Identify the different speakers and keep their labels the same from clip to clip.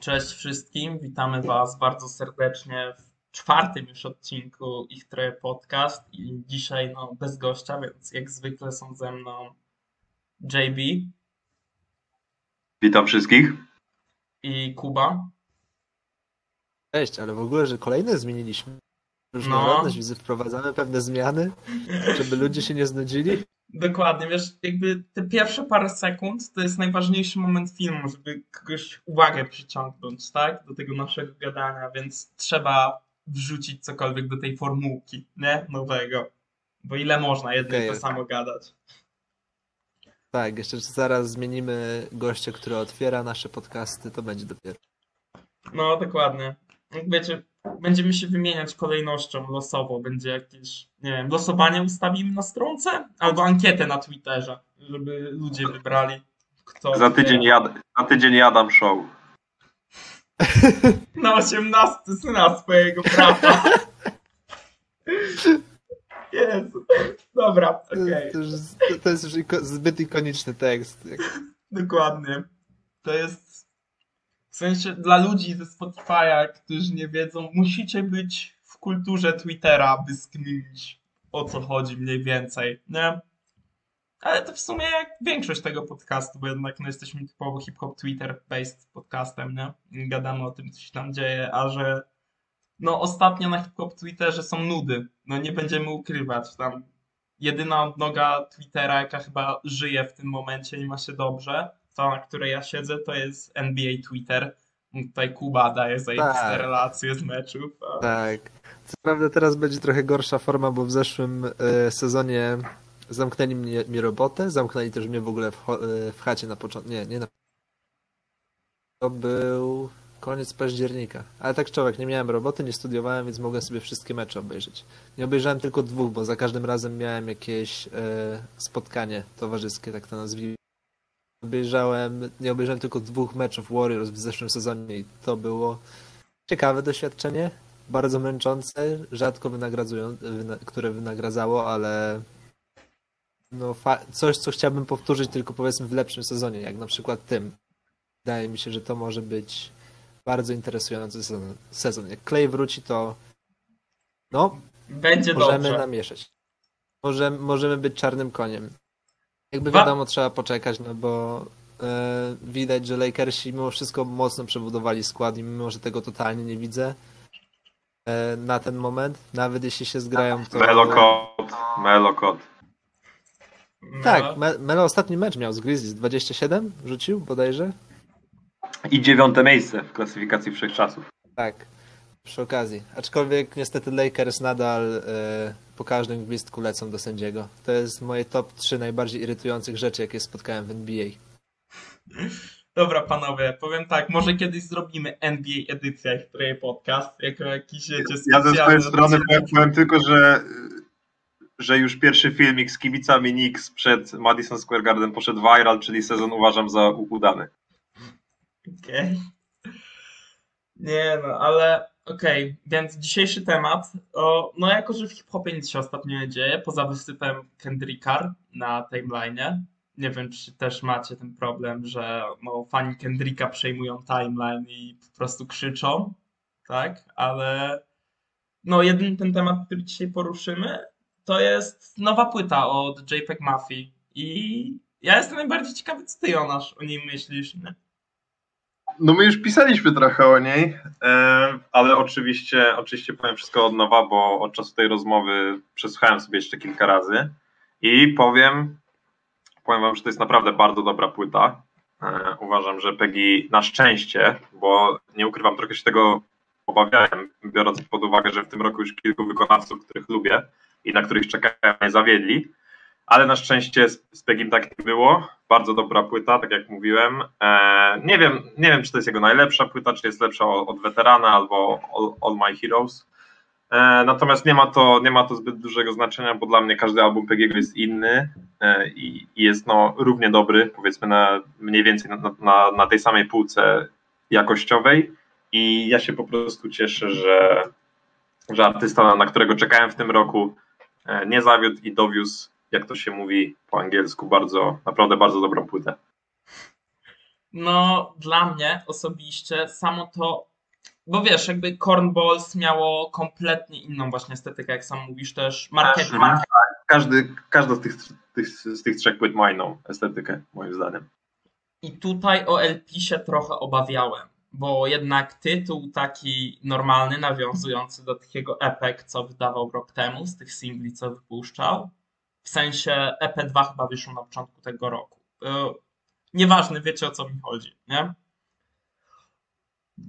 Speaker 1: Cześć wszystkim, witamy Was bardzo serdecznie w czwartym już odcinku Ich Troje Podcast i dzisiaj no, bez gościa, więc jak zwykle są ze mną JB
Speaker 2: Witam wszystkich.
Speaker 1: i Kuba.
Speaker 3: Cześć, ale w ogóle, że kolejne zmieniliśmy.
Speaker 1: No.
Speaker 3: Różnorodność, widzę, wprowadzamy pewne zmiany, żeby ludzie się nie znudzili.
Speaker 1: Dokładnie, wiesz, jakby te pierwsze parę sekund to jest najważniejszy moment filmu, żeby kogoś uwagę przyciągnąć, tak, do tego naszego gadania, więc trzeba wrzucić cokolwiek do tej formułki, nie, nowego, bo ile można jedno
Speaker 3: Okej.
Speaker 1: to samo gadać.
Speaker 3: Tak, jeszcze zaraz zmienimy gościa, który otwiera nasze podcasty, to będzie dopiero.
Speaker 1: No, dokładnie. Jak wiecie, będziemy się wymieniać kolejnością losowo. Będzie jakieś, nie wiem, losowanie ustawimy na stronce? Albo ankietę na Twitterze, żeby ludzie wybrali, kto...
Speaker 2: Za tydzień, jad, za tydzień jadam show.
Speaker 1: Na 18 syna swojego brata. Jezu. Dobra,
Speaker 3: To,
Speaker 1: okej.
Speaker 3: to, już, to jest już iko- zbyt ikoniczny tekst.
Speaker 1: Dokładnie. To jest sensie dla ludzi ze Spotify'a, którzy nie wiedzą, musicie być w kulturze Twittera, by skminić o co chodzi mniej więcej, nie? Ale to w sumie jak większość tego podcastu, bo jednak no, jesteśmy typowo hip-hop Twitter-based podcastem, nie? I Gadamy o tym, co się tam dzieje, a że no ostatnio na hip-hop Twitterze są nudy. No nie będziemy ukrywać, tam jedyna odnoga Twittera, jaka chyba żyje w tym momencie i ma się dobrze, ta, na której ja siedzę, to jest NBA Twitter. Tutaj Kuba daje zajebiste
Speaker 3: Tak.
Speaker 1: relacje z meczów. A...
Speaker 3: Tak. Co prawda teraz będzie trochę gorsza forma, bo w zeszłym e, sezonie zamknęli mnie, mi robotę, zamknęli też mnie w ogóle w, e, w chacie na początku. Nie, nie na. To był koniec października. Ale tak człowiek, nie miałem roboty, nie studiowałem, więc mogłem sobie wszystkie mecze obejrzeć. Nie obejrzałem tylko dwóch, bo za każdym razem miałem jakieś e, spotkanie towarzyskie, tak to nazwijmy. Obejrzałem, nie obejrzałem tylko dwóch meczów Warriors w zeszłym sezonie i to było ciekawe doświadczenie, bardzo męczące, rzadko wyna, które wynagradzało, ale no coś, co chciałbym powtórzyć tylko powiedzmy w lepszym sezonie, jak na przykład tym. Wydaje mi się, że to może być bardzo interesujący sezon. sezon. Jak Clay wróci, to no,
Speaker 1: Będzie
Speaker 3: możemy
Speaker 1: dobrze.
Speaker 3: namieszać. Może, możemy być czarnym koniem. Jakby wiadomo, trzeba poczekać, no bo e, widać, że Lakersi mimo wszystko mocno przebudowali skład i mimo, że tego totalnie nie widzę e, na ten moment, nawet jeśli się zgrają, to...
Speaker 2: Melokot, Melokot.
Speaker 3: Tak, Me- Melo ostatni mecz miał z Grizzlies, 27 rzucił bodajże?
Speaker 2: I dziewiąte miejsce w klasyfikacji wszechczasów.
Speaker 3: Tak, przy okazji. Aczkolwiek niestety Lakers nadal e, po każdym gwizdku lecą do sędziego. To jest moje top 3 najbardziej irytujących rzeczy, jakie spotkałem w NBA.
Speaker 1: Dobra, panowie, powiem tak, może kiedyś zrobimy NBA edycję, której podcast, jako jakiś, wiecie,
Speaker 2: Ja ze swojej strony powiem, powiem tylko, że, że już pierwszy filmik z kibicami Knicks przed Madison Square Garden poszedł viral, czyli sezon uważam za udany.
Speaker 1: Okej. Nie no, ale okej, więc dzisiejszy temat, o, no jako, że w hip-hopie nic się ostatnio nie dzieje, poza wysypem Kendricka na timeline'ie, nie wiem, czy też macie ten problem, że no, fani Kendricka przejmują timeline i po prostu krzyczą, tak, ale no jeden ten temat, który dzisiaj poruszymy, to jest nowa płyta od JPEG Mafii i ja jestem najbardziej ciekawy, co ty, Jonasz, o niej myślisz, nie?
Speaker 2: No my już pisaliśmy trochę o niej, e, ale oczywiście, oczywiście powiem wszystko od nowa, bo od czasu tej rozmowy przesłuchałem sobie jeszcze kilka razy i powiem, powiem wam, że to jest naprawdę bardzo dobra płyta. E, Uważam, że Peggy na szczęście, bo nie ukrywam, trochę się tego obawiałem, biorąc pod uwagę, że w tym roku już kilku wykonawców, których lubię i na których czekałem, nie zawiedli. Ale na szczęście z, z Pegim tak nie było. Bardzo dobra płyta, tak jak mówiłem. E, nie, wiem, nie wiem, czy to jest jego najlepsza płyta, czy jest lepsza od, od Weterana albo All, All My Heroes. E, natomiast nie ma, to, nie ma to zbyt dużego znaczenia, bo dla mnie każdy album Pegiego jest inny e, i, i jest no, równie dobry, powiedzmy na, mniej więcej na, na, na tej samej półce jakościowej. I ja się po prostu cieszę, że, że artysta, na którego czekałem w tym roku, e, nie zawiódł i dowiózł jak to się mówi po angielsku, bardzo, naprawdę bardzo dobrą płytę.
Speaker 1: No, dla mnie osobiście samo to, bo wiesz, jakby Cornballs miało kompletnie inną właśnie estetykę, jak sam mówisz, też marketing.
Speaker 2: Mhm. Każdy, każda z tych, tych, z tych trzech płyt ma inną estetykę, moim zdaniem.
Speaker 1: I tutaj o LP się trochę obawiałem, bo jednak tytuł taki normalny, nawiązujący do takiego EP, co wydawał rok temu, z tych singli, co wypuszczał. W sensie EP2 chyba wyszło na początku tego roku. E, Nieważne, wiecie o co mi chodzi, nie?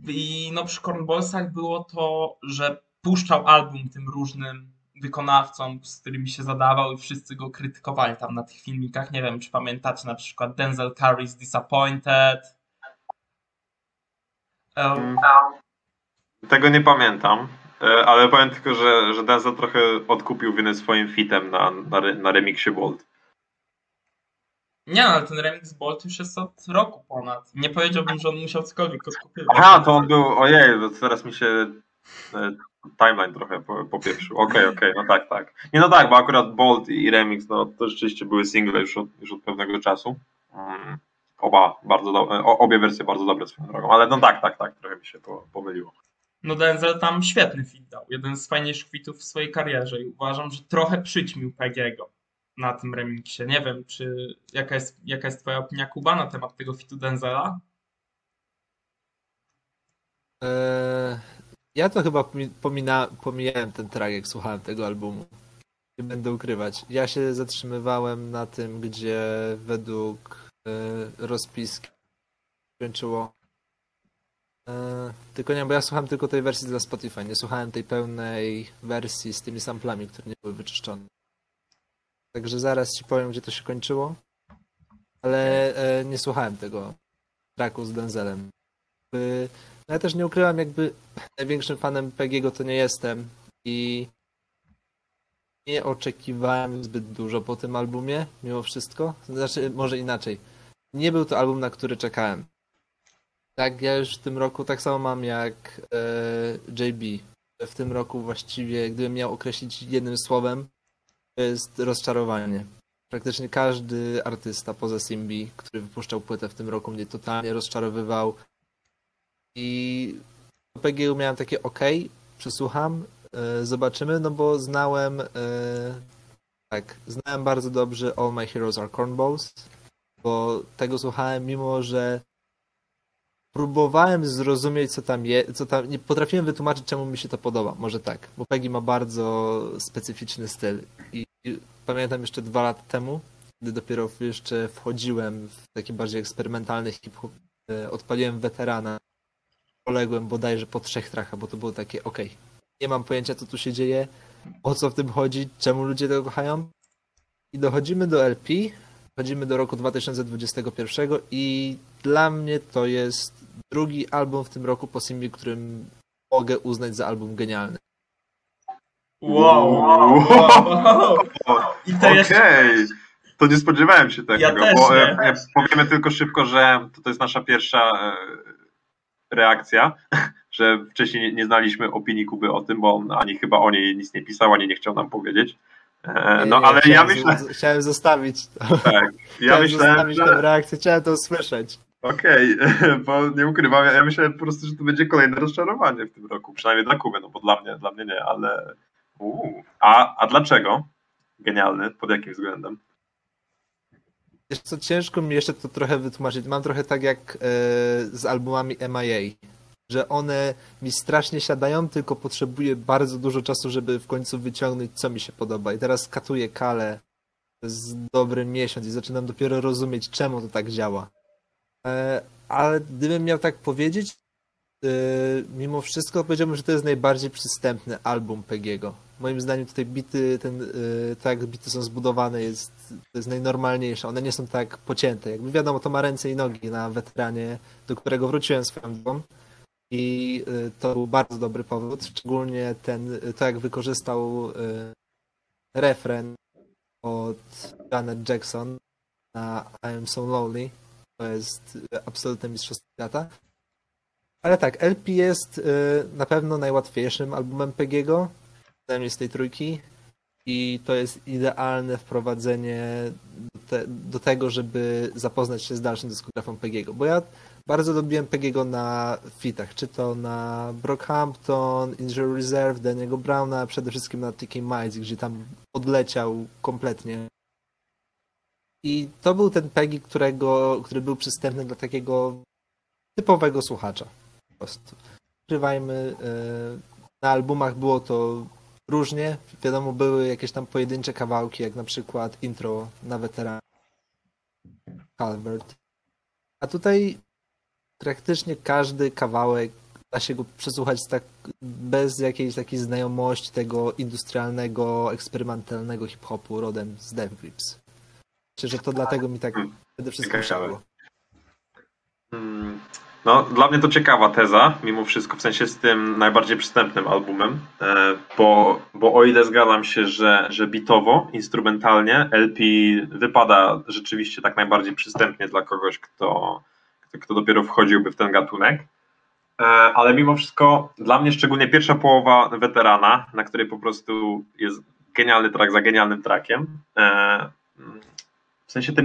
Speaker 1: I no przy Cornballsach było to, że puszczał album tym różnym wykonawcom, z którymi się zadawał i wszyscy go krytykowali tam na tych filmikach. Nie wiem, czy pamiętacie na przykład Denzel Curry's Disappointed. Um,
Speaker 2: Tego nie pamiętam, ale powiem tylko, że, że Denzel trochę odkupił winę swoim fitem na, na, na remixie Bolt.
Speaker 1: nie, ale ten remix Bolt już jest od roku ponad. Nie powiedziałbym, że on musiał cokolwiek odkupywać.
Speaker 2: Aha, to on był, ojej, bo teraz mi się e, timeline trochę po- popieprzył. Okej, okej, no tak, tak. Nie, no tak, bo akurat Bolt i Remix, no to rzeczywiście były single już od, już od pewnego czasu. Mm, Oba bardzo dobre, obie wersje bardzo dobre swoją drogą, ale no tak, tak, tak, trochę mi się to pomyliło.
Speaker 1: No Denzel tam świetny fit dał. Jeden z fajniejszych fitów w swojej karierze i uważam, że trochę przyćmił Pegiego na tym remiksie. Nie wiem, czy jaka jest, jaka jest twoja opinia Kuba na temat tego fitu Denzela?
Speaker 3: Eee, ja to chyba pomi- pomina, pomijałem ten track, jak słuchałem tego albumu. Nie będę ukrywać. Ja się zatrzymywałem na tym, gdzie według e, rozpiski kończyło. E, tylko nie, bo ja słuchałem tylko tej wersji dla Spotify. Nie słuchałem tej pełnej wersji z tymi samplami, które nie były wyczyszczone. Także zaraz ci powiem, gdzie to się kończyło. Ale e, nie słuchałem tego tracku z Denzelem. By- no ja też nie ukrywam, jakby największym fanem Pegiego to nie jestem i nie oczekiwałem zbyt dużo po tym albumie, mimo wszystko. Znaczy, może inaczej. Nie był to album, na który czekałem. Tak, ja już w tym roku tak samo mam jak e, JB. W tym roku właściwie, gdybym miał określić jednym słowem, to jest rozczarowanie. Praktycznie każdy artysta poza Simbi, który wypuszczał płytę w tym roku, mnie totalnie rozczarowywał. I do PGU miałem takie ok, przesłucham, e, zobaczymy, no bo znałem e, tak, znałem bardzo dobrze All My Heroes Are Cornballs, bo tego słuchałem, mimo że próbowałem zrozumieć, co tam jest, co tam, nie potrafiłem wytłumaczyć, czemu mi się to podoba, może tak, bo Peggy ma bardzo specyficzny styl. I, pamiętam jeszcze dwa lata temu, gdy dopiero jeszcze wchodziłem w taki bardziej eksperymentalny hip-hop, e, odpaliłem weterana, poległem bodajże po trzech trachach, bo to było takie, okej, nie mam pojęcia, co tu się dzieje, o co w tym chodzi, czemu ludzie tego kochają. I dochodzimy do LP, dochodzimy do roku 2021 i dla mnie to jest drugi album w tym roku po Simbi, którym mogę uznać za album genialny.
Speaker 1: Wow, wow, wow. I to
Speaker 2: Okej,
Speaker 1: jeszcze...
Speaker 2: to nie spodziewałem się tego,
Speaker 1: Ja też
Speaker 2: bo
Speaker 1: nie.
Speaker 2: e, e, powiemy tylko szybko, że to, to jest nasza pierwsza e, reakcja, że wcześniej nie, nie znaliśmy opinii Kuby o tym, bo on ani chyba o niej nic nie pisał, ani nie chciał nam powiedzieć. E, no
Speaker 3: Nie,
Speaker 2: ale ja myślę,
Speaker 3: z- chciałem zostawić to.
Speaker 2: tak, ja
Speaker 3: chciałem
Speaker 2: myślałem,
Speaker 3: zostawić tę
Speaker 2: że
Speaker 3: reakcję, chciałem to usłyszeć.
Speaker 2: Okej, bo nie ukrywam, ja, myślałem po prostu, że to będzie kolejne rozczarowanie w tym roku, przynajmniej dla Kuby, no bo dla mnie, dla mnie nie, ale uu. A, a dlaczego? Genialny, pod jakim względem?
Speaker 3: Wiesz co, ciężko mi jeszcze to trochę wytłumaczyć. Mam trochę tak jak e, z albumami MIA, że one mi strasznie siadają, tylko potrzebuję bardzo dużo czasu, żeby w końcu wyciągnąć, co mi się podoba. I teraz katuję Kale z dobry miesiąc i zaczynam dopiero rozumieć, czemu to tak działa. E, ale gdybym miał tak powiedzieć, e, mimo wszystko powiedziałbym, że to jest najbardziej przystępny album Pegiego. Moim zdaniem tutaj bity, ten, tak jak bity są zbudowane, jest, to jest najnormalniejsze. One nie są tak pocięte. Jakby wiadomo, to ma ręce i nogi na weteranie, do którego wróciłem swoją drogą. I to był bardzo dobry powód, szczególnie ten, to jak wykorzystał refren od Janet Jackson na I Am So Lonely. To jest e, absolutne mistrzostwo świata. Ale tak, LP jest e, na pewno najłatwiejszym albumem Pegiego, przynajmniej z tej trójki. i to jest idealne wprowadzenie do, te, do tego, żeby zapoznać się z dalszym dyskografą Pegiego, bo ja bardzo lubiłem Pegiego na fitach, czy to na Brockhampton, Injury Reserve, Daniego Browna, przede wszystkim na TK Miles, gdzie tam odleciał kompletnie. I to był ten Peggy, którego, który był przystępny dla takiego typowego słuchacza. Po prostu. Ukrywajmy, yy, na albumach było to różnie. Wiadomo, były jakieś tam pojedyncze kawałki, jak na przykład intro na weteran Calvert. A tutaj praktycznie każdy kawałek da się go przesłuchać tak, bez jakiejś takiej znajomości tego industrialnego, eksperymentalnego hip-hopu rodem z Death Grips. Myślę, że to dlatego mi tak przede wszystkim
Speaker 2: Ciekawe.
Speaker 3: siadło.
Speaker 2: Mm, No, dla mnie to ciekawa teza, mimo wszystko, w sensie z tym najbardziej przystępnym albumem, e, bo, bo o ile zgadzam się, że, że bitowo, instrumentalnie, LP wypada rzeczywiście tak najbardziej przystępnie dla kogoś, kto, kto, kto dopiero wchodziłby w ten gatunek, e, ale mimo wszystko dla mnie szczególnie pierwsza połowa weterana, na której po prostu jest genialny track za genialnym trackiem, e, w sensie te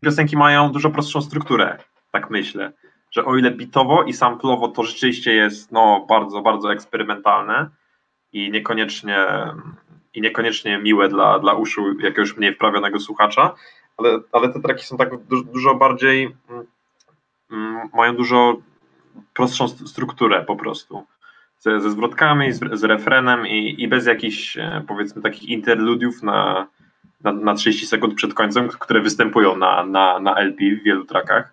Speaker 2: piosenki mają dużo prostszą strukturę, tak myślę, że o ile bitowo i samplowo to rzeczywiście jest no, bardzo, bardzo eksperymentalne i niekoniecznie, i niekoniecznie miłe dla, dla uszu jakiegoś mniej wprawionego słuchacza, ale, ale te traki są tak dużo, dużo bardziej, mm, mają dużo prostszą st- strukturę po prostu. Ze, ze zwrotkami, z, z refrenem i, i bez jakichś e, powiedzmy takich interludiów na, na, na 30 sekund przed końcem, które występują na, na, na LP w wielu trackach.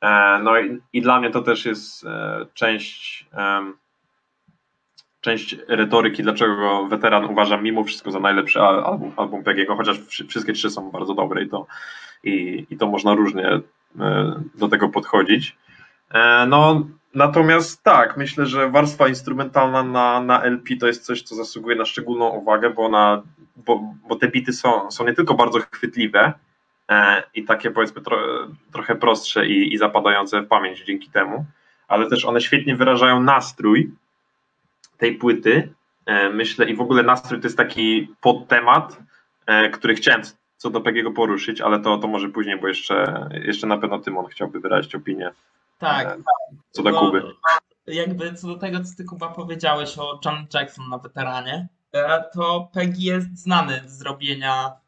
Speaker 2: E, No i, i dla mnie to też jest e, część, część retoryki, dlaczego weteran uważam mimo wszystko za najlepszy al- album, album Pegiego, chociaż wszy- wszystkie trzy są bardzo dobre i to, i, i to można różnie e, do tego podchodzić. No, natomiast tak, myślę, że warstwa instrumentalna na, na LP to jest coś, co zasługuje na szczególną uwagę, bo, ona, bo, bo te bity są, są nie tylko bardzo chwytliwe, e, i takie powiedzmy tro, trochę prostsze i, i zapadające w pamięć dzięki temu, ale też one świetnie wyrażają nastrój tej płyty. E, Myślę i w ogóle nastrój to jest taki podtemat, e, który chciałem co do Pegiego poruszyć, ale to, to może później, bo jeszcze, jeszcze na pewno Tymon chciałby wyrazić opinię
Speaker 1: Tak.
Speaker 2: e, co do
Speaker 1: No,
Speaker 2: Kuby.
Speaker 1: jakby co do tego, co ty Kuba powiedziałeś o John Jackson na weteranie, to Peggy jest znany z robienia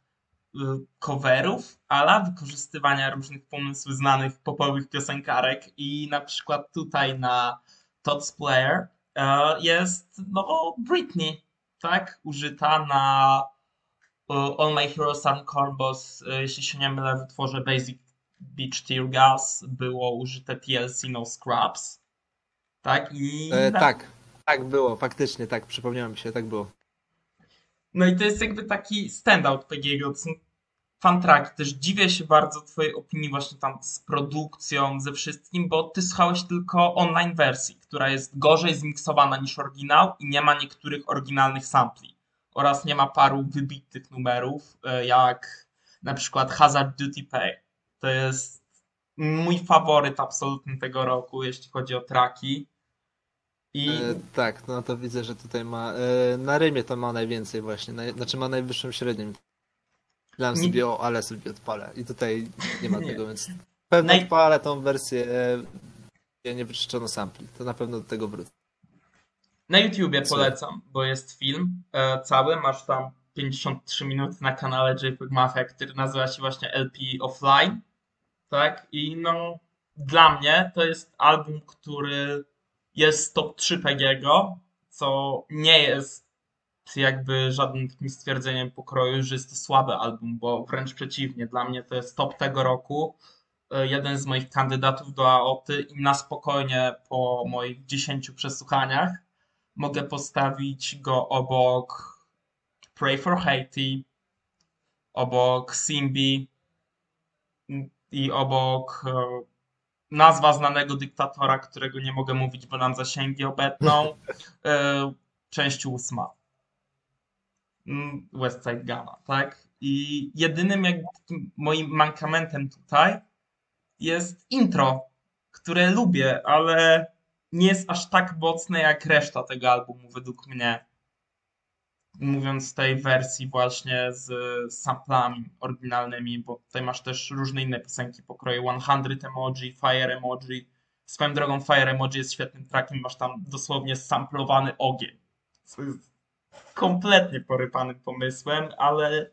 Speaker 1: y, coverów, ale wykorzystywania różnych pomysłów znanych popowych piosenkarek i na przykład tutaj na Todd's Player e, jest no Britney, tak, użyta na e, All My Heroes Are Combos, e, jeśli się nie mylę w utworze Basic Beach Tear Gas było użyte TLC No Scrubs. Tak i.
Speaker 3: E, tak, tak było, faktycznie, tak, przypomniałem się, tak było.
Speaker 1: No i to jest jakby taki standout Pegiego. To są fantraki. Też dziwię się bardzo Twojej opinii właśnie tam z produkcją, ze wszystkim, bo Ty słuchałeś tylko online wersji, która jest gorzej zmiksowana niż oryginał i nie ma niektórych oryginalnych sampli. Oraz nie ma paru wybitnych numerów, e, jak na przykład Hazard Duty Pay. To jest mój faworyt absolutny tego roku, jeśli chodzi o traki. I
Speaker 3: E, tak, no to widzę, że tutaj ma. E, na Rymie to ma najwięcej właśnie, naj, znaczy ma najwyższą średnią. Myślałem
Speaker 1: Nie-
Speaker 3: sobie o, ale sobie odpalę. I tutaj nie ma
Speaker 1: Nie.
Speaker 3: tego, więc pewno
Speaker 1: Naj-
Speaker 3: odpalę tą wersję, e, nie wyczyszczono sampli. To na pewno do tego wrócę.
Speaker 1: Na YouTubie polecam, bo jest film e, cały, masz tam 53 minuty na kanale JPEG Mafia, który nazywa się właśnie LP Offline, tak? I no, dla mnie to jest album, który jest top 3 Pegiego, co nie jest jakby żadnym takim stwierdzeniem pokroju, że jest to słaby album, bo wręcz przeciwnie, dla mnie to jest top tego roku, e, jeden z moich kandydatów do AOTY i na spokojnie po moich 10 przesłuchaniach mogę postawić go obok Pray for Haiti, obok Simbi i obok e, nazwa znanego dyktatora, którego nie mogę mówić, bo nam zasięgi obetną. E, Część ósma. Mm, West Side Gunna, tak? I jedynym takim moim mankamentem tutaj jest intro, które lubię, ale nie jest aż tak mocne jak reszta tego albumu według mnie. Mówiąc tej wersji właśnie z samplami oryginalnymi, bo tutaj masz też różne inne piosenki pokroju 100 emoji, Fire emoji. Swoją drogą Fire emoji jest świetnym trackiem, masz tam dosłownie samplowany ogień. Co jest kompletnie porypanym pomysłem, ale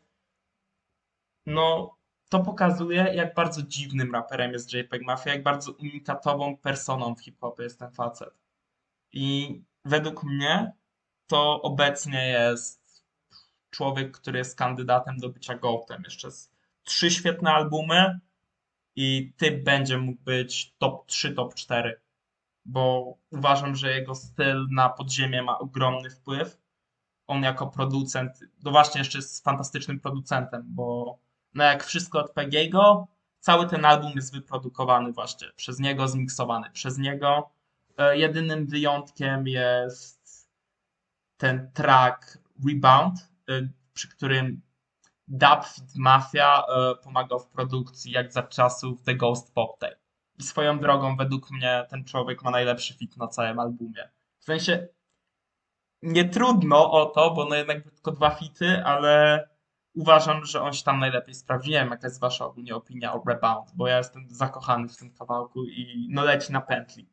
Speaker 1: no to pokazuje, jak bardzo dziwnym raperem jest JPEG Mafia, jak bardzo unikatową personą w hip-hopie jest ten facet. I według mnie to obecnie jest człowiek, który jest kandydatem do bycia GOATem. Jeszcze trzy świetne albumy i typ będzie mógł być top 3, top 4. Bo uważam, że jego styl na podziemie ma ogromny wpływ. On jako producent, no właśnie jeszcze jest fantastycznym producentem, bo no jak wszystko od Pegiego, cały ten album jest wyprodukowany właśnie przez niego, zmiksowany przez niego. E, jedynym wyjątkiem jest ten track Rebound, e, przy którym Dub Mafia e, pomagał w produkcji jak za czasów The Ghost Pop Tape. I swoją drogą, według mnie, ten człowiek ma najlepszy fit na całym albumie. W sensie, nie trudno o to, bo no jednak tylko dwa fity, ale uważam, że on się tam najlepiej sprawdzi. Nie wiem, jaka jest wasza ogólnie opinia o Rebound, bo ja jestem zakochany w tym kawałku i no leci na pętli.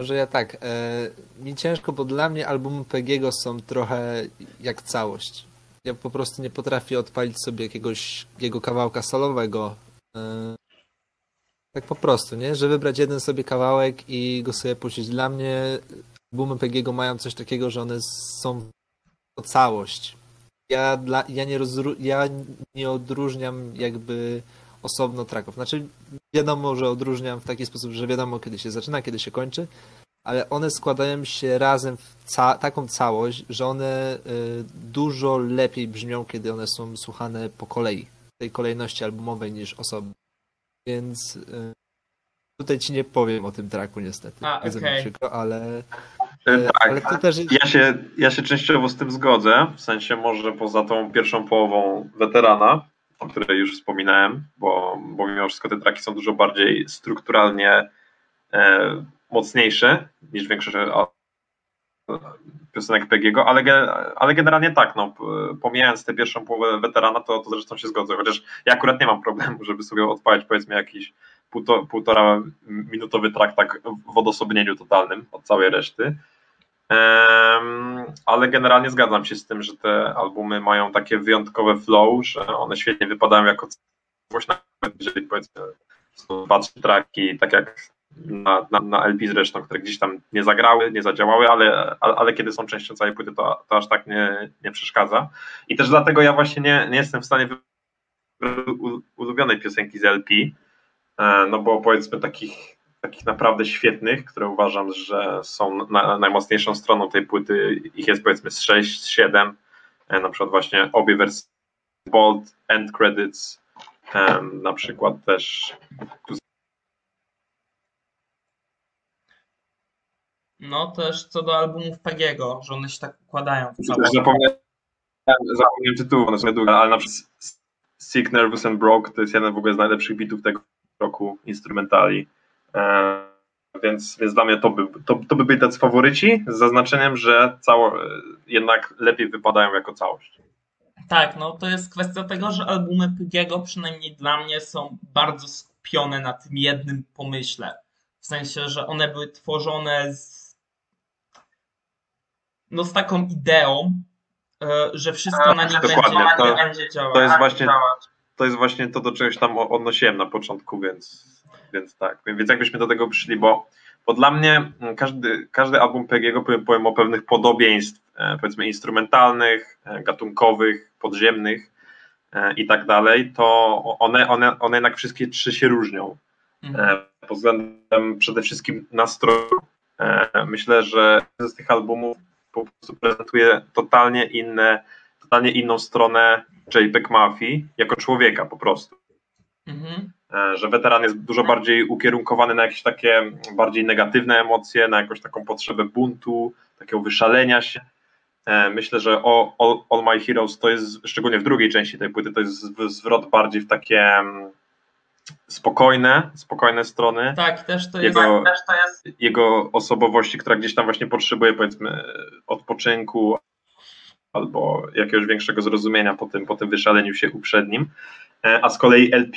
Speaker 3: Może ja tak. E, mi ciężko, bo dla mnie albumy PG'ego są trochę jak całość. Ja po prostu nie potrafię odpalić sobie jakiegoś jego kawałka solowego. E, tak po prostu, nie? Że wybrać jeden sobie kawałek i go sobie puścić. Dla mnie albumy PG'ego mają coś takiego, że one są to całość. Ja, dla, ja, nie rozru, ja nie odróżniam jakby osobno tracków. Znaczy, wiadomo, że odróżniam w taki sposób, że wiadomo, kiedy się zaczyna, kiedy się kończy, ale one składają się razem w ca taką całość, że one y, dużo lepiej brzmią, kiedy one są słuchane po kolei, w tej kolejności albumowej niż osobno. Więc y, tutaj ci nie powiem o tym traku niestety.
Speaker 1: A,
Speaker 3: Jest mi
Speaker 1: okej.
Speaker 3: przykro, ale,
Speaker 2: E,
Speaker 3: y,
Speaker 2: Tak,
Speaker 3: ale to też jest...
Speaker 2: ja się, ja się częściowo z tym zgodzę, w sensie może poza tą pierwszą połową weterana, o której już wspominałem, bo, bo mimo wszystko te traki są dużo bardziej strukturalnie e, mocniejsze niż większość a, piosenek PG'ego, ale, ale generalnie tak, no, pomijając tę pierwszą połowę weterana, to, to zresztą się zgodzę, chociaż ja akurat nie mam problemu, żeby sobie odpalić powiedzmy jakiś półto, półtora minutowy track tak w odosobnieniu totalnym od całej reszty. Ale generalnie zgadzam się z tym, że te albumy mają takie wyjątkowe flow, że one świetnie wypadają jako całość, nawet jeżeli powiedzmy są dwa, trzy traki, tak jak na, na, na LP zresztą, które gdzieś tam nie zagrały, nie zadziałały, ale, ale, ale kiedy są częścią całej płyty, to, to aż tak nie, nie przeszkadza. I też dlatego ja właśnie nie, nie jestem w stanie ulubionej piosenki z LP, e, no bo powiedzmy takich, takich naprawdę świetnych, które uważam, że są na, najmocniejszą stroną tej płyty, ich jest powiedzmy z 6, 7, e, na przykład właśnie obie wersje Bold, End Credits, na przykład też
Speaker 1: No też co do albumów Pegiego, że one się tak układają w całość.
Speaker 2: Zapomniałem, zapomniałem tytułu, one są niedługie, ale na przykład Sick, Nervous and Broke to jest jeden w ogóle z najlepszych bitów tego roku, instrumentali. E, więc, więc dla mnie to by, to, to by byli tacy faworyci, z zaznaczeniem, że cało, jednak lepiej wypadają jako całość.
Speaker 1: Tak, no to jest kwestia tego, że albumy Pygiego przynajmniej dla mnie są bardzo skupione na tym jednym pomyśle. W sensie, że one były tworzone z no z taką ideą, e, że wszystko na nich będzie,
Speaker 2: to-
Speaker 1: będzie działać.
Speaker 2: To jest właśnie to, jest właśnie to do czegoś tam odnosiłem na początku, więc, więc tak. Więc jakbyśmy do tego przyszli, bo, bo dla mnie każdy, każdy album PG'ego powiem, powiem o pewnych podobieństw, e, powiedzmy instrumentalnych, e, gatunkowych, podziemnych e, i tak dalej, to one, one, one jednak wszystkie trzy się różnią.
Speaker 1: Mhm.
Speaker 2: Pod względem przede wszystkim nastroju. Myślę, że z tych albumów po prostu prezentuje totalnie inne, totalnie inną stronę JPEG Mafii jako człowieka po prostu.
Speaker 1: Mhm.
Speaker 2: E, Że weteran jest dużo bardziej ukierunkowany na jakieś takie bardziej negatywne emocje, na jakąś taką potrzebę buntu, takiego wyszalenia się. E, Myślę, że All, All, My Heroes to jest, szczególnie w drugiej części tej płyty, to jest zw- zwrot bardziej w takie mm, spokojne, spokojne strony
Speaker 1: Tak, też to jest.
Speaker 2: Jego-
Speaker 1: Też to jest
Speaker 2: jego osobowości, która gdzieś tam właśnie potrzebuje powiedzmy odpoczynku albo jakiegoś większego zrozumienia po tym, po tym wyszaleniu się uprzednim. E, A z kolei LP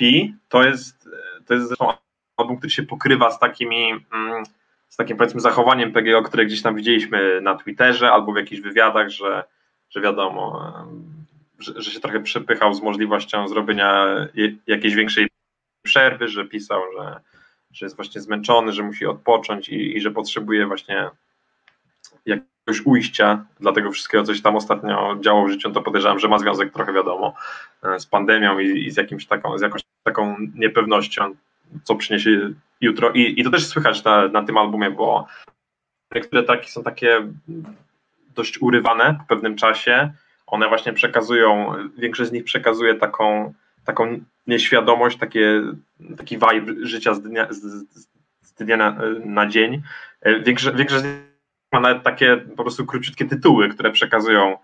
Speaker 2: to jest, to jest zresztą album, który się pokrywa z takimi mm, z takim powiedzmy zachowaniem PGO, które gdzieś tam widzieliśmy na Twitterze albo w jakichś wywiadach, że, że wiadomo, że, że się trochę przepychał z możliwością zrobienia jakiejś większej przerwy, że pisał, że, że jest właśnie zmęczony, że musi odpocząć i, i że potrzebuje właśnie jakiegoś ujścia dla tego wszystkiego, co się tam ostatnio działo w życiu, to podejrzewam, że ma związek trochę wiadomo e, z pandemią i, i z, jakimś taką, z jakąś taką niepewnością, co przyniesie jutro. I, i to też słychać na, na tym albumie, bo niektóre traki są takie dość urywane po pewnym czasie. One właśnie przekazują, większość z nich przekazuje taką, taką nieświadomość, takie, taki vibe życia z dnia, z, z dnia na, na dzień. E, Większość, większość z nich ma nawet takie po prostu króciutkie tytuły, które przekazują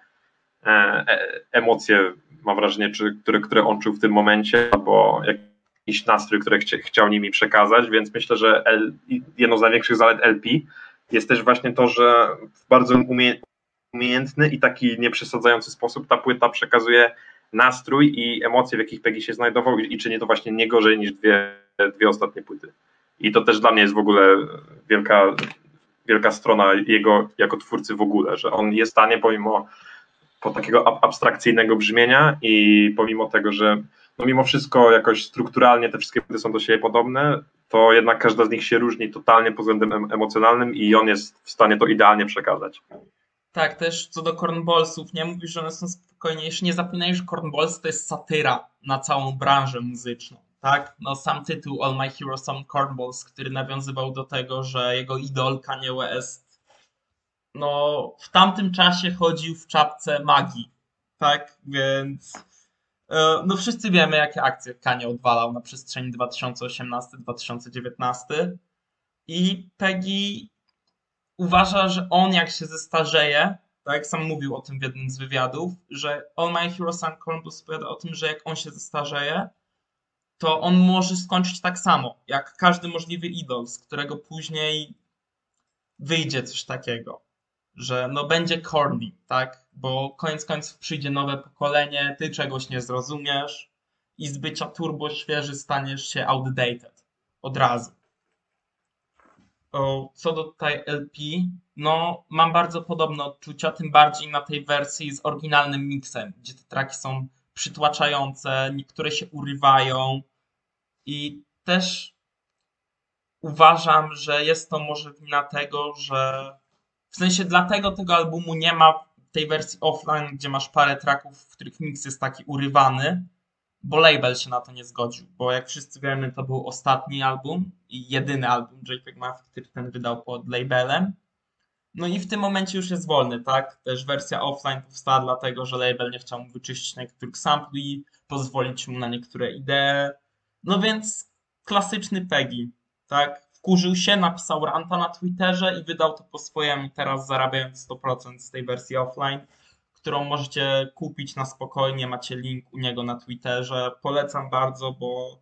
Speaker 2: e, e, emocje, mam wrażenie, czy, które, które on czuł w tym momencie, albo jakiś nastrój, który chcia, chciał nimi przekazać, więc myślę, że L, jedną z największych zalet LP jest też właśnie to, że w bardzo umie, umiejętny i taki nieprzesadzający sposób ta płyta przekazuje nastrój i emocje, w jakich Peggy się znajdował i, i czyni to właśnie nie gorzej niż dwie, dwie ostatnie płyty. I to też dla mnie jest w ogóle wielka, wielka strona jego jako twórcy w ogóle, że on jest w stanie pomimo po takiego ab- abstrakcyjnego brzmienia i pomimo tego, że no mimo wszystko jakoś strukturalnie te wszystkie płyty są do siebie podobne, to jednak każda z nich się różni totalnie pod względem em- emocjonalnym i on jest w stanie to idealnie przekazać.
Speaker 1: Tak, też co do Cornballsów, nie mówisz, że one są spokojniejsze. Nie zapominaj, że Cornballs to jest satyra na całą branżę muzyczną. Tak? No, sam tytuł All My Heroes Są Cornballs, który nawiązywał do tego, że jego idol Kanye West no, w tamtym czasie chodził w czapce magii. Tak? Więc e, no wszyscy wiemy, jakie akcje Kanye odwalał na przestrzeni 2018-2019 i Peggy uważa, że on jak się zestarzeje, tak jak sam mówił o tym w jednym z wywiadów, że All My Heroes and Columbus opowiada o tym, że jak on się zestarzeje, to on może skończyć tak samo, jak każdy możliwy idol, z którego później wyjdzie coś takiego, że no będzie corny, tak? Bo koniec końców przyjdzie nowe pokolenie, ty czegoś nie zrozumiesz i z bycia turbo świeży staniesz się outdated od razu. O, co do tutaj LP, no mam bardzo podobne odczucia, tym bardziej na tej wersji z oryginalnym miksem, gdzie te traki są przytłaczające, niektóre się urywają i też uważam, że jest to może wina tego, że w sensie dlatego tego albumu nie ma tej wersji offline, gdzie masz parę traków, w których miks jest taki urywany, bo label się na to nie zgodził, bo jak wszyscy wiemy, to był ostatni album i jedyny album JPEG Mafia, który ten wydał pod labelem. No i w tym momencie już jest wolny, tak? Też wersja offline powstała dlatego, że label nie chciał mu wyczyścić niektórych sampli, pozwolić mu na niektóre idee. No więc klasyczny Peggy, tak? Wkurzył się, napisał ranta na Twitterze i wydał to po swojemu, teraz zarabiając 100% z tej wersji offline którą możecie kupić na spokojnie. Macie link u niego na Twitterze. Polecam bardzo, bo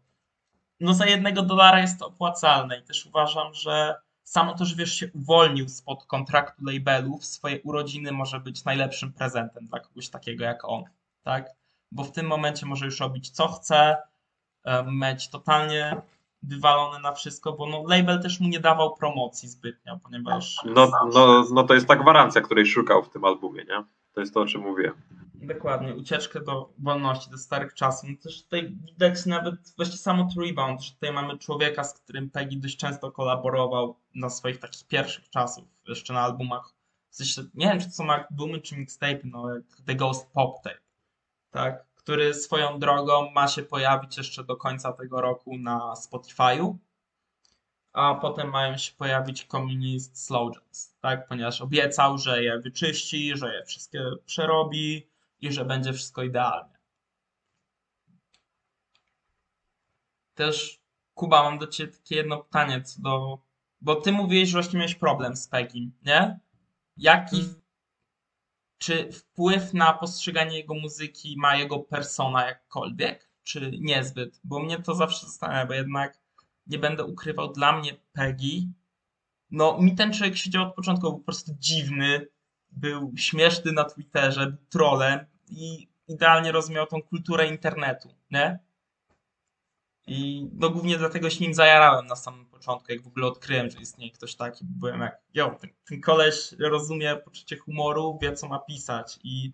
Speaker 1: no za jednego dolara jest to opłacalne i też uważam, że samo to, że wiesz, się uwolnił spod kontraktu labelu w swoje urodziny może być najlepszym prezentem dla kogoś takiego jak on, tak? Bo w tym momencie może już robić co chce, em, mieć totalnie wywalone na wszystko, bo no, label też mu nie dawał promocji zbytnio, ponieważ
Speaker 2: No, no, no to jest ta gwarancja, której szukał w tym albumie, nie? To jest to, o czym mówię.
Speaker 1: Dokładnie, ucieczkę do wolności, do starych czasów. No też tutaj widać nawet właśnie samo Rebound, że tutaj mamy człowieka, z którym Peggy dość często kolaborował na swoich takich pierwszych czasów, jeszcze na albumach. W sensie, nie wiem, czy to są albumy, czy mixtape, no jak The Ghost Pop Tape, tak? Który swoją drogą ma się pojawić jeszcze do końca tego roku na Spotify'u, a potem mają się pojawić Communist Slow Jams, tak? Ponieważ obiecał, że je wyczyści, że je wszystkie przerobi i że będzie wszystko idealnie. Też, Kuba, mam do Ciebie takie jedno pytanie co do... Bo Ty mówiłeś, że właśnie miałeś problem z Pegim, nie? Jaki... Czy wpływ na postrzeganie jego muzyki ma jego persona jakkolwiek? czy niezbyt, bo mnie to zawsze zastanawia, bo jednak nie będę ukrywał, dla mnie Peggy, no mi ten człowiek siedział od początku, był po prostu dziwny, był śmieszny na Twitterze, był i idealnie rozumiał tą kulturę internetu, nie? I no głównie dlatego się nim zajarałem na samym początku, jak w ogóle odkryłem, że istnieje ktoś taki. Byłem jak, jo, ten, ten koleś rozumie poczucie humoru, wie co ma pisać i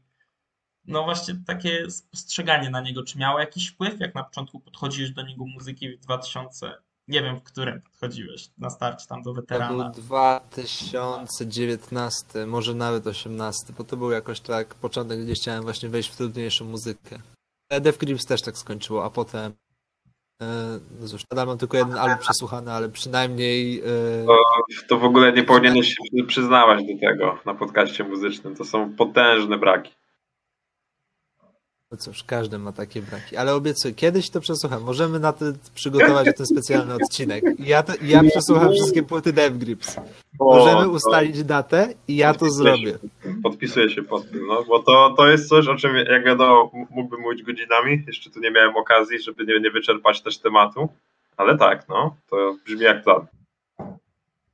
Speaker 1: no właśnie takie spostrzeganie na niego, czy miało jakiś wpływ, jak na początku podchodziłeś do niego muzyki w 2000, nie wiem w którym podchodziłeś, na starcie tam do
Speaker 3: To był
Speaker 1: weterana.
Speaker 3: 2019, może nawet 18, bo to był jakoś tak początek, gdzie chciałem właśnie wejść w trudniejszą muzykę. Death Grips też tak skończyło, a potem e, no cóż, nadal mam tylko jeden album przesłuchany, ale przynajmniej e,
Speaker 2: To, to w ogóle nie powinieneś się przy- przyznawać do tego na podcaście muzycznym. To są potężne braki.
Speaker 3: no cóż, każdy ma takie braki, ale obiecuję, kiedyś to przesłucham. Możemy na to przygotować ten specjalny odcinek. Ja, to, ja przesłucham wszystkie płyty Death Grips.
Speaker 2: O,
Speaker 3: Możemy
Speaker 2: to
Speaker 3: ustalić datę i ja to zrobię.
Speaker 2: Podpisuję się pod tym, no, bo to, to jest coś, o czym, jak wiadomo, mógłbym mówić godzinami. Jeszcze tu nie miałem okazji, żeby nie, nie wyczerpać też tematu. Ale tak, no, to brzmi jak plan.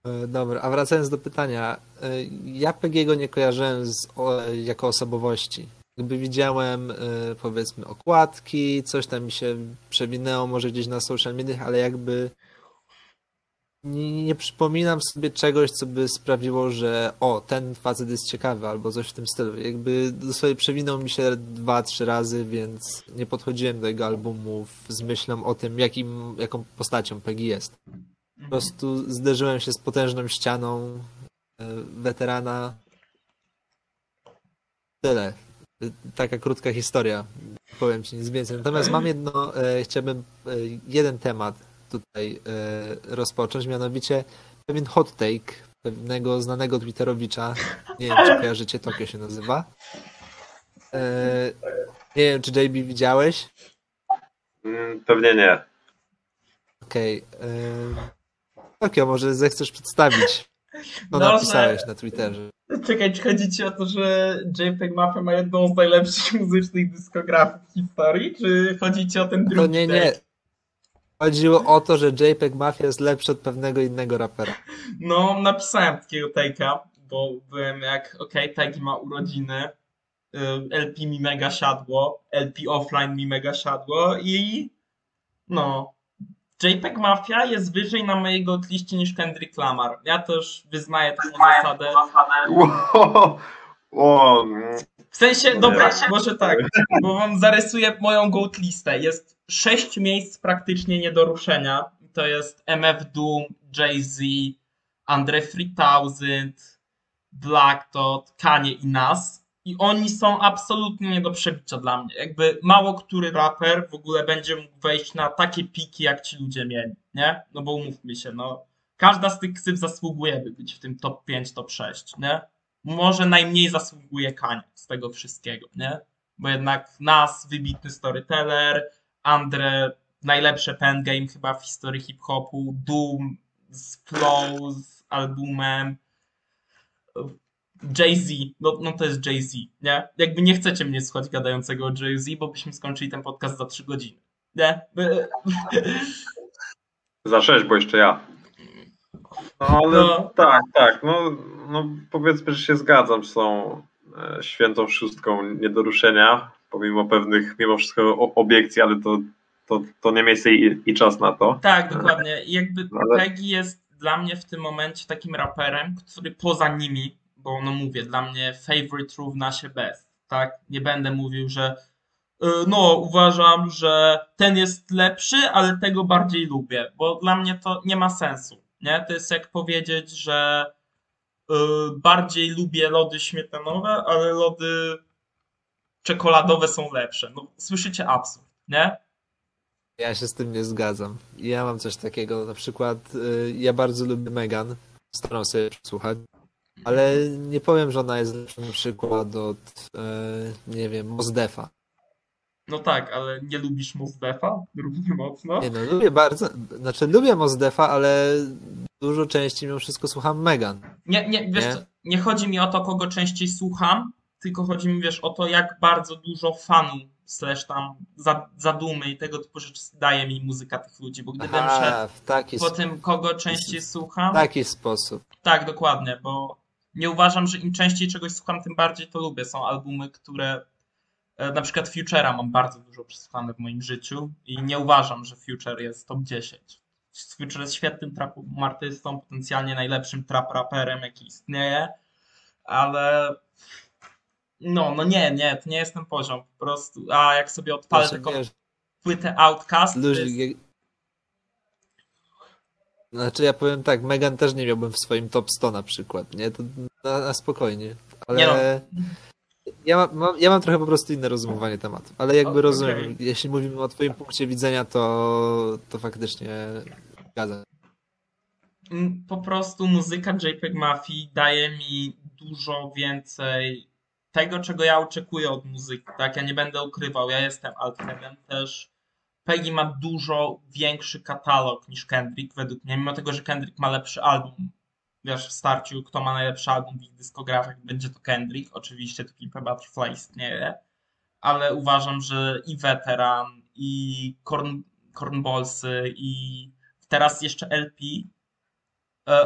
Speaker 3: E, Dobra, a wracając do pytania, e, ja Pegiego nie kojarzyłem z, jako osobowości. Jakby widziałem, e, powiedzmy, okładki, coś tam mi się przewinęło może gdzieś na social mediach, ale jakby nie, nie przypominam sobie czegoś, co by sprawiło, że o, ten facet jest ciekawy, albo coś w tym stylu. Jakby dosłownie przewinął mi się dwa, trzy razy, więc nie podchodziłem do jego albumów z myślą o tym, jakim, jaką postacią Peggy jest. Po prostu zderzyłem się z potężną ścianą e, weterana. Tyle. Taka krótka historia. Powiem ci nic więcej. Natomiast mam jedno, e, chciałbym e, jeden temat tutaj e, rozpocząć, mianowicie pewien hot take pewnego znanego Twitterowicza. Nie wiem, czy kojarzycie, Tokio się nazywa. E, nie wiem, czy JB widziałeś?
Speaker 2: Mm, Pewnie nie.
Speaker 3: Okej. Okay. Tokio, może zechcesz przedstawić, co
Speaker 1: Dobrze.
Speaker 3: napisałeś na Twitterze.
Speaker 1: Czekaj, czy chodzi ci o to, że JPEG Mafia ma jedną z najlepszych muzycznych dyskografii w historii, czy chodzi ci o ten drugi
Speaker 3: To nie, nie. Chodziło o to, że JPEG Mafia jest lepszy od pewnego innego rapera.
Speaker 1: No, napisałem takiego take'a, bo byłem jak, okej, Peggy ma urodziny, y, LP mi mega siadło, LP offline mi mega siadło i no, JPEG Mafia jest wyżej na mojej liście niż Kendrick Lamar. Ja też wyznaję taką zasadę.
Speaker 2: Ło, ło, mm,
Speaker 1: W sensie, dobra, może tak, bo wam zarysuję moją goat listę. Jest sześć miejsc praktycznie nie do ruszenia. To jest MF Doom, Jay-Z, Andre 3000, Black Dot, Kanye i Nas. I oni są absolutnie nie do przebicia dla mnie. Jakby mało który raper w ogóle będzie mógł wejść na takie piki, jak ci ludzie mieli, nie? No bo umówmy się, no. Każda z tych ksyw zasługuje, by być w tym top 5, top 6, nie? może najmniej zasługuje Kanye z tego wszystkiego, nie? Bo jednak Nas, wybitny storyteller, Andre, najlepsze pen game chyba w historii hip-hopu, Doom z Flow, z albumem, Jay-Z, no, no to jest Jay-Z, nie? Jakby nie chcecie mnie słuchać gadającego o Jay-Z, bo byśmy skończyli ten podcast za 3 godziny, nie?
Speaker 2: za sześć, bo jeszcze ja. No ale
Speaker 1: No.
Speaker 2: tak, tak, no, no powiedzmy, że się zgadzam z tą e, świętą szóstką nie do ruszenia, pomimo pewnych, mimo wszystko obiekcji, ale to, to, to nie miejsce i, i czas na to.
Speaker 1: Tak, dokładnie. I jakby
Speaker 2: No ale-
Speaker 1: Peggy jest dla mnie w tym momencie takim raperem, który poza nimi, bo no mówię, dla mnie favorite równa się best, tak? Nie będę mówił, że y, no uważam, że ten jest lepszy, ale tego bardziej lubię, bo dla mnie to nie ma sensu, nie? To jest jak powiedzieć, że y, bardziej lubię lody śmietanowe, ale lody czekoladowe są lepsze. No słyszycie absurd, nie?
Speaker 3: Ja się z tym nie zgadzam. Ja mam coś takiego, na przykład y, ja bardzo lubię Megan, staram sobie słuchać, ale nie powiem, że ona jest lepsza na przykład od, y, nie wiem, Mosdefa.
Speaker 1: No tak, ale nie lubisz Mosdefa równie mocno?
Speaker 3: Nie no, lubię bardzo, znaczy lubię Mosdefa, ale dużo częściej mimo wszystko słucham Megan.
Speaker 1: Nie, nie, wiesz
Speaker 3: Nie?
Speaker 1: co, nie chodzi mi o to, kogo częściej słucham, tylko chodzi mi, wiesz, o to, jak bardzo dużo fanu, slash tam za- zadumy i tego typu rzeczy daje mi muzyka tych ludzi, bo gdybym szedł
Speaker 3: Aha, w taki,
Speaker 1: po tym, kogo częściej słucham,
Speaker 3: taki sposób.
Speaker 1: tak, dokładnie, bo nie uważam, że im częściej czegoś słucham, tym bardziej to lubię. Są albumy, które e, na przykład Future'a mam bardzo dużo przesłuchane w moim życiu i nie uważam, że Future jest top 10. Future jest świetnym trap artystą, potencjalnie najlepszym trap raperem, jaki istnieje, ale no, no nie, nie, to nie jest ten poziom po prostu. A jak sobie odpalę
Speaker 3: Znaczy,
Speaker 1: taką
Speaker 3: wiesz,
Speaker 1: płytę Outcast,
Speaker 3: Luzik,
Speaker 1: jest...
Speaker 3: jak... Znaczy ja powiem tak, Megan też nie miałbym w swoim top 100 na przykład, nie? To na, na spokojnie. Ale
Speaker 1: no.
Speaker 3: ja, mam, mam, ja mam trochę po prostu inne rozumowanie tematu. Ale jakby
Speaker 1: O,
Speaker 3: rozumiem, jeśli mówimy o twoim punkcie widzenia, to, to faktycznie zgadzam.
Speaker 1: Mm, po prostu muzyka JPEG Mafii daje mi dużo więcej tego, czego ja oczekuję od muzyki. Tak, ja nie będę ukrywał, ja jestem altheadem też. Peggy ma dużo większy katalog niż Kendrick, według mnie, mimo tego, że Kendrick ma lepszy album. Wiesz, w starciu, kto ma najlepszy album w ich dyskografiach, będzie to Kendrick. Oczywiście to Keep a Butterfly istnieje, ale uważam, że i Veteran, i Corn, Cornballsy, i teraz jeszcze LP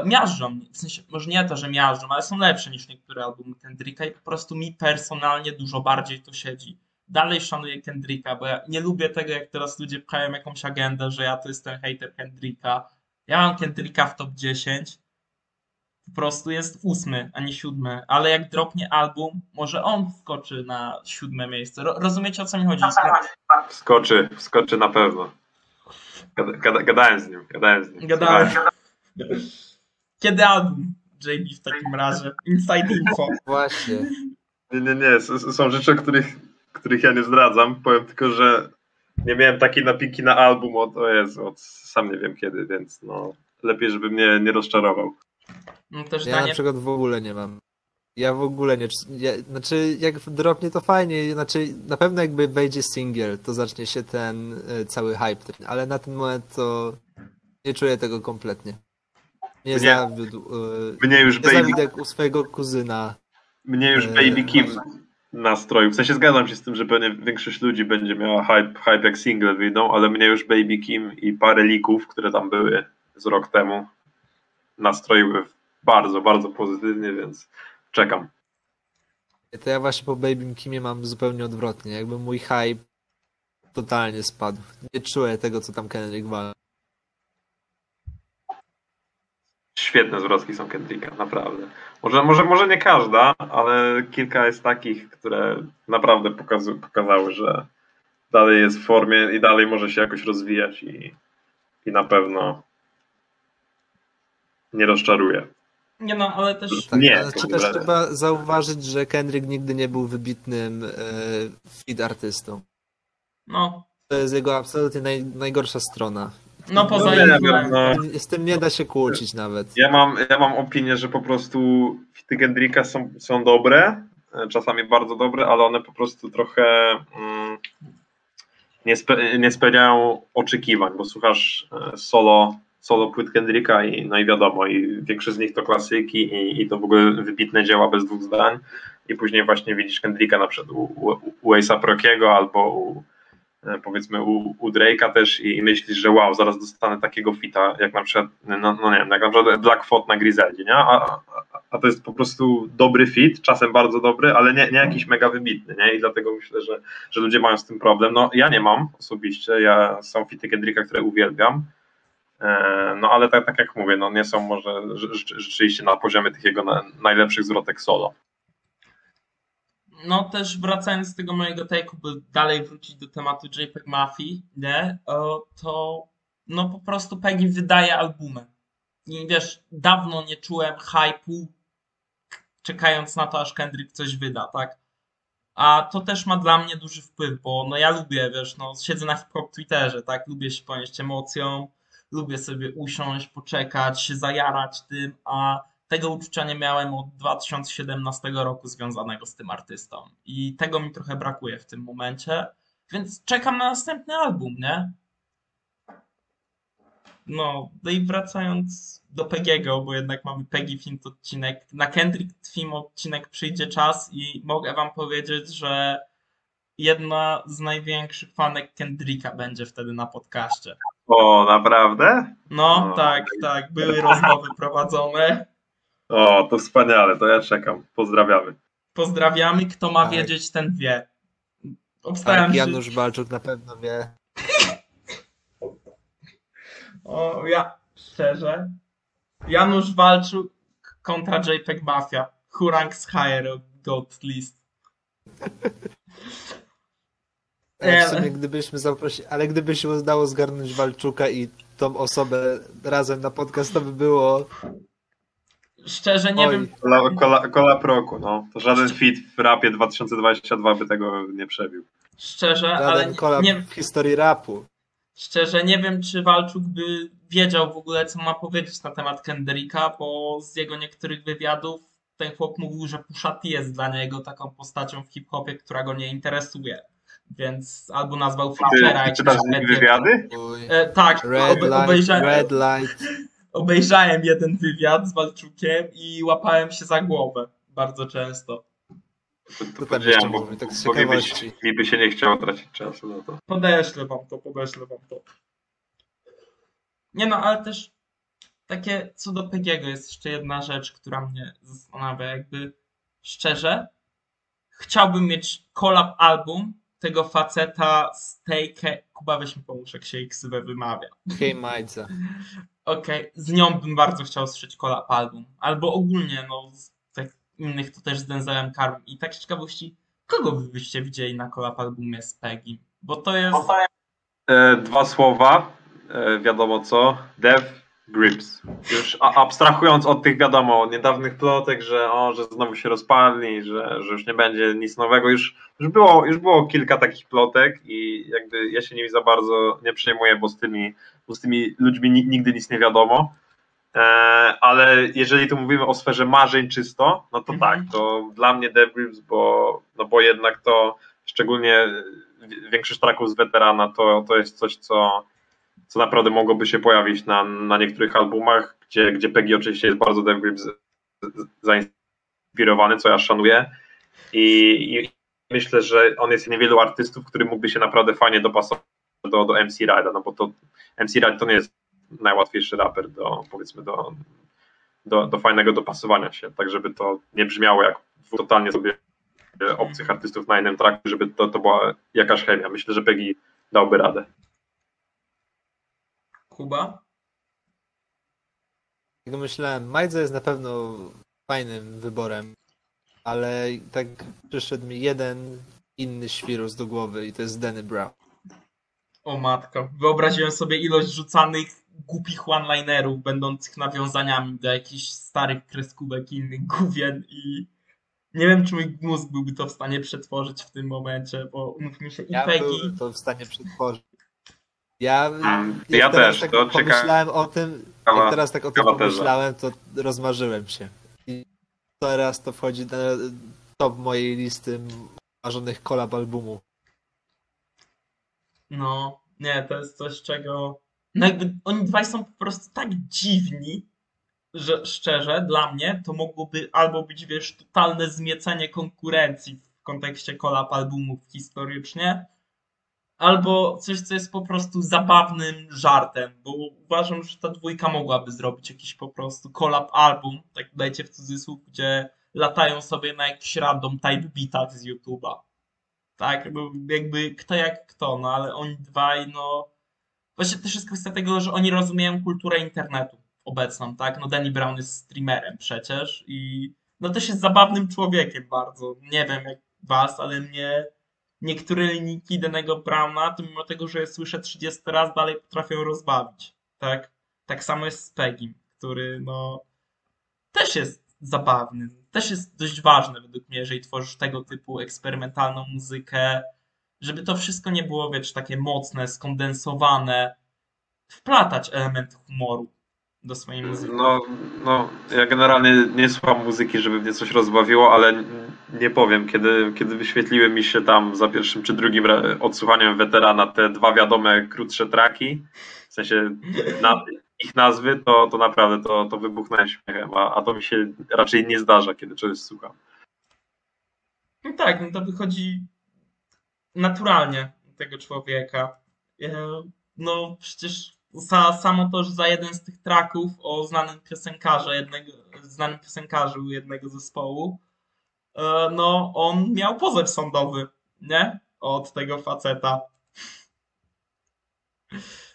Speaker 1: miażdżą. W sensie, może nie to, że miażdżą, ale są lepsze niż niektóre albumy Kendricka i po prostu mi personalnie dużo bardziej to siedzi. Dalej szanuję Kendricka, bo ja nie lubię tego, jak teraz ludzie pchają jakąś agendę, że ja to jestem hater Kendricka. Ja mam Kendricka w top 10. Po prostu jest ósmy, a nie siódmy. Ale jak dropnie album, może on wskoczy na siódme miejsce. Ro rozumiecie o co mi chodzi?
Speaker 2: Wskoczy, wskoczy na pewno. Gada, gada, gadałem z nim, gadałem z nim.
Speaker 1: Gadałem.
Speaker 2: Słuchaj,
Speaker 1: Kiedy album? JB w takim razie. Inside info.
Speaker 3: Właśnie.
Speaker 2: Nie, nie, nie. s- s- Są rzeczy, o których, których ja nie zdradzam. Powiem tylko, że nie miałem takiej napinki na album od, o Jezu, od sam nie wiem kiedy, więc no lepiej, żeby mnie nie rozczarował.
Speaker 1: No też
Speaker 3: Ja na przykład w ogóle nie mam. Ja w ogóle nie. Ja, znaczy, jak dropnie to fajnie. Znaczy, na pewno jakby wejdzie single, to zacznie się ten y, cały hype. Ale na ten moment to nie czuję tego kompletnie. Nie,
Speaker 2: Nie.
Speaker 3: zawiódł. Y,
Speaker 2: Mnie już
Speaker 3: nie
Speaker 2: Baby,
Speaker 3: zawiódł u swojego kuzyna.
Speaker 2: mnie już
Speaker 3: e,
Speaker 2: baby Kim nastroił. W sensie zgadzam się z tym, że pewnie większość ludzi będzie miała hype, hype jak single wyjdą, ale mnie już Baby Kim i parę lików, które tam były z rok temu, nastroiły bardzo, bardzo pozytywnie, więc czekam.
Speaker 3: To ja właśnie po Baby Kimie mam zupełnie odwrotnie. Jakby mój hype totalnie spadł. Nie czuję tego, co tam Kendrick wali.
Speaker 2: Świetne zwrotki są Kendricka, naprawdę. Może, może, może nie każda, ale kilka jest takich, które naprawdę pokazu, pokazały, że dalej jest w formie i dalej może się jakoś rozwijać i, i na pewno nie rozczaruje.
Speaker 1: Nie no, ale też
Speaker 3: Tak,
Speaker 2: Nie,
Speaker 3: ale czy też trzeba zauważyć, że Kendrick nigdy nie był wybitnym e, feed artystą.
Speaker 1: no,
Speaker 3: To jest jego absolutnie naj, najgorsza strona.
Speaker 1: No poza
Speaker 2: No nie wiem, no.
Speaker 3: Z tym nie da się kłócić nawet.
Speaker 2: Ja mam, ja mam opinię, że po prostu fity Kendricka są, są dobre, e, czasami bardzo dobre, ale one po prostu trochę mm, nie, spe, nie spełniają oczekiwań, bo słuchasz e, solo, solo płyt Kendricka i no i wiadomo, i większość z nich to klasyki i, i to w ogóle wybitne dzieła bez dwóch zdań i później właśnie widzisz Kendricka na przykład u, u, u Ace'a Prokiego albo u, powiedzmy u, u Drake'a też i, i myślisz, że wow, zaraz dostanę takiego fita, jak na przykład, no, no nie wiem, jak na przykład Black Thought na Griseldzie, nie? A, a, a to jest po prostu dobry fit, czasem bardzo dobry, ale nie, nie jakiś mega wybitny, nie? I dlatego myślę, że, że ludzie mają z tym problem. No ja nie mam osobiście, ja są fity Kendricka, które uwielbiam, E, no ale tak, tak jak mówię, no nie są może rze- rze- rzeczywiście na poziomie tych jego na, najlepszych zwrotek solo.
Speaker 1: No też wracając z tego mojego take'u, by dalej wrócić do tematu JPEG Mafii, nie? To no po prostu Peggy wydaje albumy. I wiesz, dawno nie czułem hype'u czekając na to, aż Kendrick coś wyda, tak? A to też ma dla mnie duży wpływ, bo no ja lubię, wiesz, no siedzę na hip-hop Twitterze, tak? Lubię się ponieść emocją, lubię sobie usiąść, poczekać, się zajarać tym, a tego uczucia nie miałem od 2017 roku związanego z tym artystą. I tego mi trochę brakuje w tym momencie. Więc czekam na następny album, nie? No, no i wracając do Pegiego, bo jednak mamy Peggy Film odcinek. Na Kendrick Film odcinek przyjdzie czas i mogę wam powiedzieć, że jedna z największych fanek Kendricka będzie wtedy na podcaście.
Speaker 2: O, naprawdę?
Speaker 1: No,
Speaker 2: O.
Speaker 1: tak, tak, były rozmowy prowadzone.
Speaker 2: O, to wspaniale, to ja czekam. Pozdrawiamy.
Speaker 1: Pozdrawiamy, kto ma
Speaker 3: Tak.
Speaker 1: wiedzieć, ten wie. Obstawiam,
Speaker 3: Tak,
Speaker 1: że...
Speaker 3: Janusz Balczuk na pewno wie.
Speaker 1: O, ja, szczerze. Janusz Walczuk kontra JPEG Mafia. Who ranks higher GOAT list?
Speaker 3: Ale
Speaker 1: Nie,
Speaker 3: w sumie gdybyśmy zaprosili, ale gdyby się udało zgarnąć Walczuka i tą osobę razem na podcast, to by było
Speaker 1: Szczerze nie
Speaker 3: Oj.
Speaker 1: wiem,
Speaker 2: Kola, kola, kola proku, no. To żaden fit w rapie 2022 by tego nie przebił.
Speaker 1: szczerze, ale
Speaker 3: żaden kolab
Speaker 1: nie,
Speaker 3: w historii rapu.
Speaker 1: szczerze nie wiem, czy Walczuk by wiedział w ogóle, co ma powiedzieć na temat Kendricka, bo z jego niektórych wywiadów ten chłop mówił, że Pusha T jest dla niego taką postacią w hip-hopie, która go nie interesuje. Więc albo nazwał
Speaker 2: Ty,
Speaker 1: Flickera
Speaker 2: ty
Speaker 1: jakimś
Speaker 2: czytasz wywiady?
Speaker 1: E, tak,
Speaker 3: Red
Speaker 1: obe,
Speaker 3: light,
Speaker 1: obejrzałem,
Speaker 3: red light.
Speaker 1: Obejrzałem jeden wywiad z Walczukiem i łapałem się za głowę bardzo często.
Speaker 2: To,
Speaker 3: To
Speaker 2: to
Speaker 3: tam
Speaker 2: powiedziałem,
Speaker 3: jeszcze
Speaker 2: bo,
Speaker 3: mówi, tak z
Speaker 2: bo mi, by się, mi by się nie chciało tracić czasu na to.
Speaker 1: Podeślę wam to, podeślę wam to. Nie no, ale też takie co do Pegiego jest jeszcze jedna rzecz, która mnie zastanawia. Jakby szczerze, chciałbym mieć collab album tego faceta z tej Ke... Kuba, weź mi pomóż, jak się jej ksywę wymawia.
Speaker 3: Hej Majdza.
Speaker 1: Okej, z nią bym bardzo chciał słyszeć collab album. Albo ogólnie, no, z tak innych to też z Denzelem Carm. I tak z ciekawości, kogo wy byście widzieli na collab albumie z Peggy? Bo to jest...
Speaker 2: E, dwa słowa, e, wiadomo co. Dev Grips. Już abstrahując od tych, wiadomo, niedawnych plotek, że, o, że znowu się rozpalni, że, że już nie będzie nic nowego. Już, już, było, już było kilka takich plotek i jakby ja się nimi za bardzo nie przejmuję, bo z tymi, bo z tymi ludźmi ni- nigdy nic nie wiadomo. E, ale jeżeli tu mówimy o sferze marzeń czysto, no to
Speaker 1: Mhm.
Speaker 2: tak, to dla mnie Dev Grips, bo, no bo jednak to szczególnie wi- większość traków z weterana to, to jest coś, co, co naprawdę mogłoby się pojawić na, na niektórych albumach, gdzie, gdzie Peggy oczywiście jest bardzo Dev zainspirowany, co ja szanuję. I, I myślę, że on jest niewielu artystów, który mógłby się naprawdę fajnie dopasować do, do MC Ride'a, no bo to MC Ride to nie jest najłatwiejszy raper do, powiedzmy, do, do, do fajnego dopasowania się, tak żeby to nie brzmiało jak totalnie sobie obcych artystów na jednym tracku, żeby to, to była jakaś chemia. Myślę, że Peggy dałby radę.
Speaker 1: Kuba?
Speaker 3: Jak myślałem, Majdza jest na pewno fajnym wyborem, ale tak przyszedł mi jeden inny świrus do głowy i to jest Danny Brown.
Speaker 1: O matko, wyobraziłem sobie ilość rzucanych głupich one-linerów, będących nawiązaniami do jakichś starych kreskówek i innych gówien i nie wiem, czy mój mózg byłby to w stanie przetworzyć w tym momencie, bo umówmy się, i
Speaker 3: Ja
Speaker 1: Peggy,
Speaker 3: to w stanie przetworzyć. Ja,
Speaker 2: Ja też,
Speaker 3: tak
Speaker 2: to ciekawe-
Speaker 3: pomyślałem o tym,
Speaker 2: ciekawa-
Speaker 3: jak teraz tak o tym
Speaker 2: ciekawa
Speaker 3: pomyślałem, to rozmarzyłem się. I teraz to wchodzi na top mojej listy marzonych kolab albumu.
Speaker 1: no, nie, to jest coś, czego, no jakby oni dwaj są po prostu tak dziwni, że szczerze, dla mnie to mogłoby albo być, wiesz, totalne zmiecenie konkurencji w kontekście kolab albumów historycznie, albo coś, co jest po prostu zabawnym żartem, bo uważam, że ta dwójka mogłaby zrobić jakiś po prostu kolab album, tak dajcie w cudzysłów, gdzie latają sobie na jakichś random type beatach z YouTube'a. Tak, jakby kto jak kto, no ale oni dwaj, no właśnie też jest kwestia tego, że oni rozumieją kulturę internetu obecną, tak? No Danny Brown jest streamerem przecież i no też jest zabawnym człowiekiem bardzo. Nie wiem jak was, ale mnie niektóre linijki Danego Browna, to mimo tego, że je słyszę 30 raz, dalej potrafią rozbawić, tak? Tak samo jest z Peggy, który no też jest zabawny, też jest dość ważny według mnie, jeżeli tworzysz tego typu eksperymentalną muzykę, żeby to wszystko nie było, wiesz, takie mocne, skondensowane, wplatać element humoru do swojej muzyki.
Speaker 2: No, no, ja generalnie nie słucham muzyki, żeby mnie coś rozbawiło, ale nie powiem, kiedy, kiedy wyświetliły mi się tam za pierwszym czy drugim odsłuchaniem weterana te dwa wiadome krótsze traki, W sensie na, ich nazwy, to, to naprawdę to, to wybuchnąłem śmiechem, a, a to mi się raczej nie zdarza, kiedy czegoś słucham.
Speaker 1: No tak, no to wychodzi naturalnie tego człowieka. E, No przecież sa, samo to, że za jeden z tych traków o znanym piosenkarzu jednego, znanym piosenkarzu jednego zespołu, no on miał pozew sądowy, nie? Od tego faceta.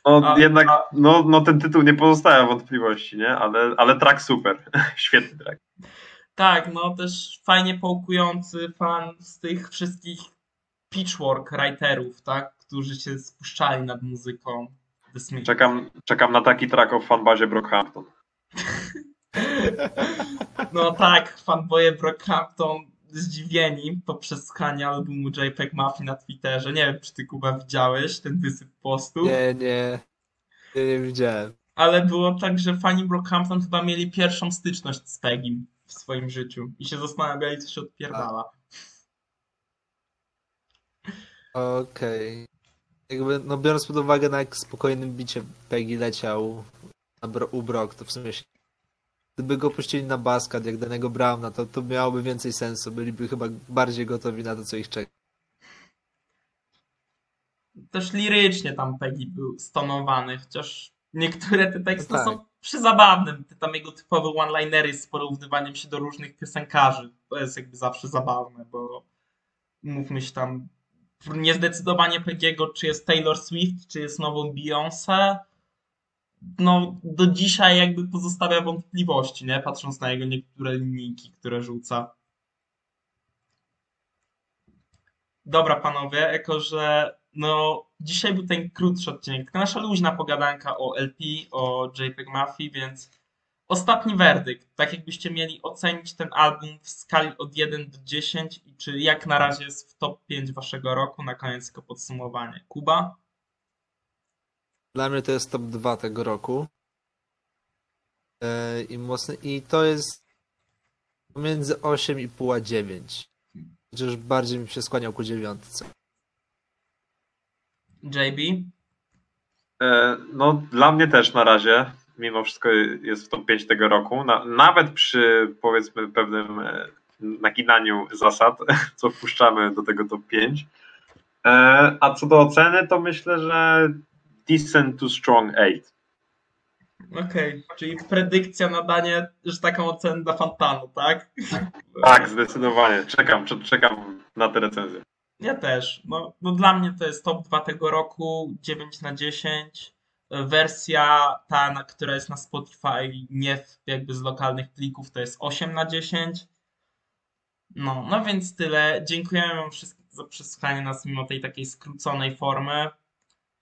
Speaker 2: No
Speaker 1: A-
Speaker 2: jednak, no, no ten tytuł nie pozostawia wątpliwości, nie? Ale, ale track super, świetny track.
Speaker 1: Tak, no też fajnie połkujący fan z tych wszystkich pitchwork writerów, tak? Którzy się spuszczali nad muzyką.
Speaker 2: Czekam, czekam na taki track o fanbazie Brockhampton.
Speaker 1: No tak, fanboye Brockhampton zdziwieni po przesłuchaniu albumu JPEG Mafii na Twitterze. Nie wiem, czy ty Kuba widziałeś ten wysyp postów,
Speaker 3: Nie, nie. Nie, nie widziałem.
Speaker 1: ale było tak, że fani Brockhampton chyba mieli pierwszą styczność z Pegim w swoim życiu i się zastanawiali, co się odpierdala.
Speaker 3: Okej. Jakby, no biorąc pod uwagę na jak spokojnym bicie Peggy leciał na bro, u Brock, to w sumie się... Gdyby go puścili na baskat jak danego Browna, to, to miałoby więcej sensu. Byliby chyba bardziej gotowi na to, co ich czeka.
Speaker 1: Też lirycznie tam Peggy był stonowany, chociaż niektóre te teksty
Speaker 3: No tak.
Speaker 1: są przyzabawne. Te tam jego typowe one-linery z porównywaniem się do różnych piosenkarzy. To jest jakby zawsze zabawne, bo mówmy się tam niezdecydowanie Peggy'ego, czy jest Taylor Swift, czy jest nową Beyoncé. No, do dzisiaj jakby pozostawia wątpliwości, nie? Patrząc na jego niektóre linijki, które rzuca. Dobra, panowie, jako że no, dzisiaj był ten krótszy odcinek, taka nasza luźna pogadanka o LP, o JPEG Mafii, więc ostatni werdykt. Tak jakbyście mieli ocenić ten album w skali od 1 do 10 i czy jak na razie jest w top 5 waszego roku, na koniec tylko podsumowanie. Kuba?
Speaker 3: Dla mnie to jest top 2 tego roku. E, I mocny. I to jest pomiędzy 8,5 a 9. Chociaż bardziej mi się skłaniał ku dziewiątce.
Speaker 1: JB?
Speaker 2: E, No, dla mnie też na razie, mimo wszystko jest w top 5 tego roku. Na, nawet przy powiedzmy pewnym e, naginaniu zasad, co wpuszczamy do tego top 5. E, A co do oceny, to myślę, że decent to strong 8.
Speaker 1: Okej, czyli predykcja na danie, że taką ocenę dla Fantanu, tak?
Speaker 2: Tak, zdecydowanie. Czekam, cze- czekam na tę recenzję.
Speaker 1: Ja też. No, no dla mnie to jest top 2 tego roku, 9 na 10. Wersja ta, która jest na Spotify, nie jakby z lokalnych plików, to jest 8 na 10. No, no więc tyle. Dziękujemy wam wszystkim za przesłuchanie nas mimo tej takiej skróconej formy.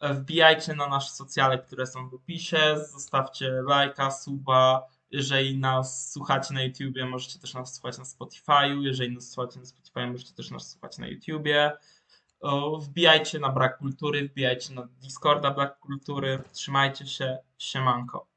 Speaker 1: Wbijajcie na nasze socjale, które są w opisie. Zostawcie lajka, suba. Jeżeli nas słuchacie na YouTubie, możecie też nas słuchać na Spotify'u. Jeżeli nas słuchacie na Spotify, możecie też nas słuchać na YouTubie. Wbijajcie na Brak Kultury, wbijajcie na Discorda Brak Kultury. Trzymajcie się. Siemanko.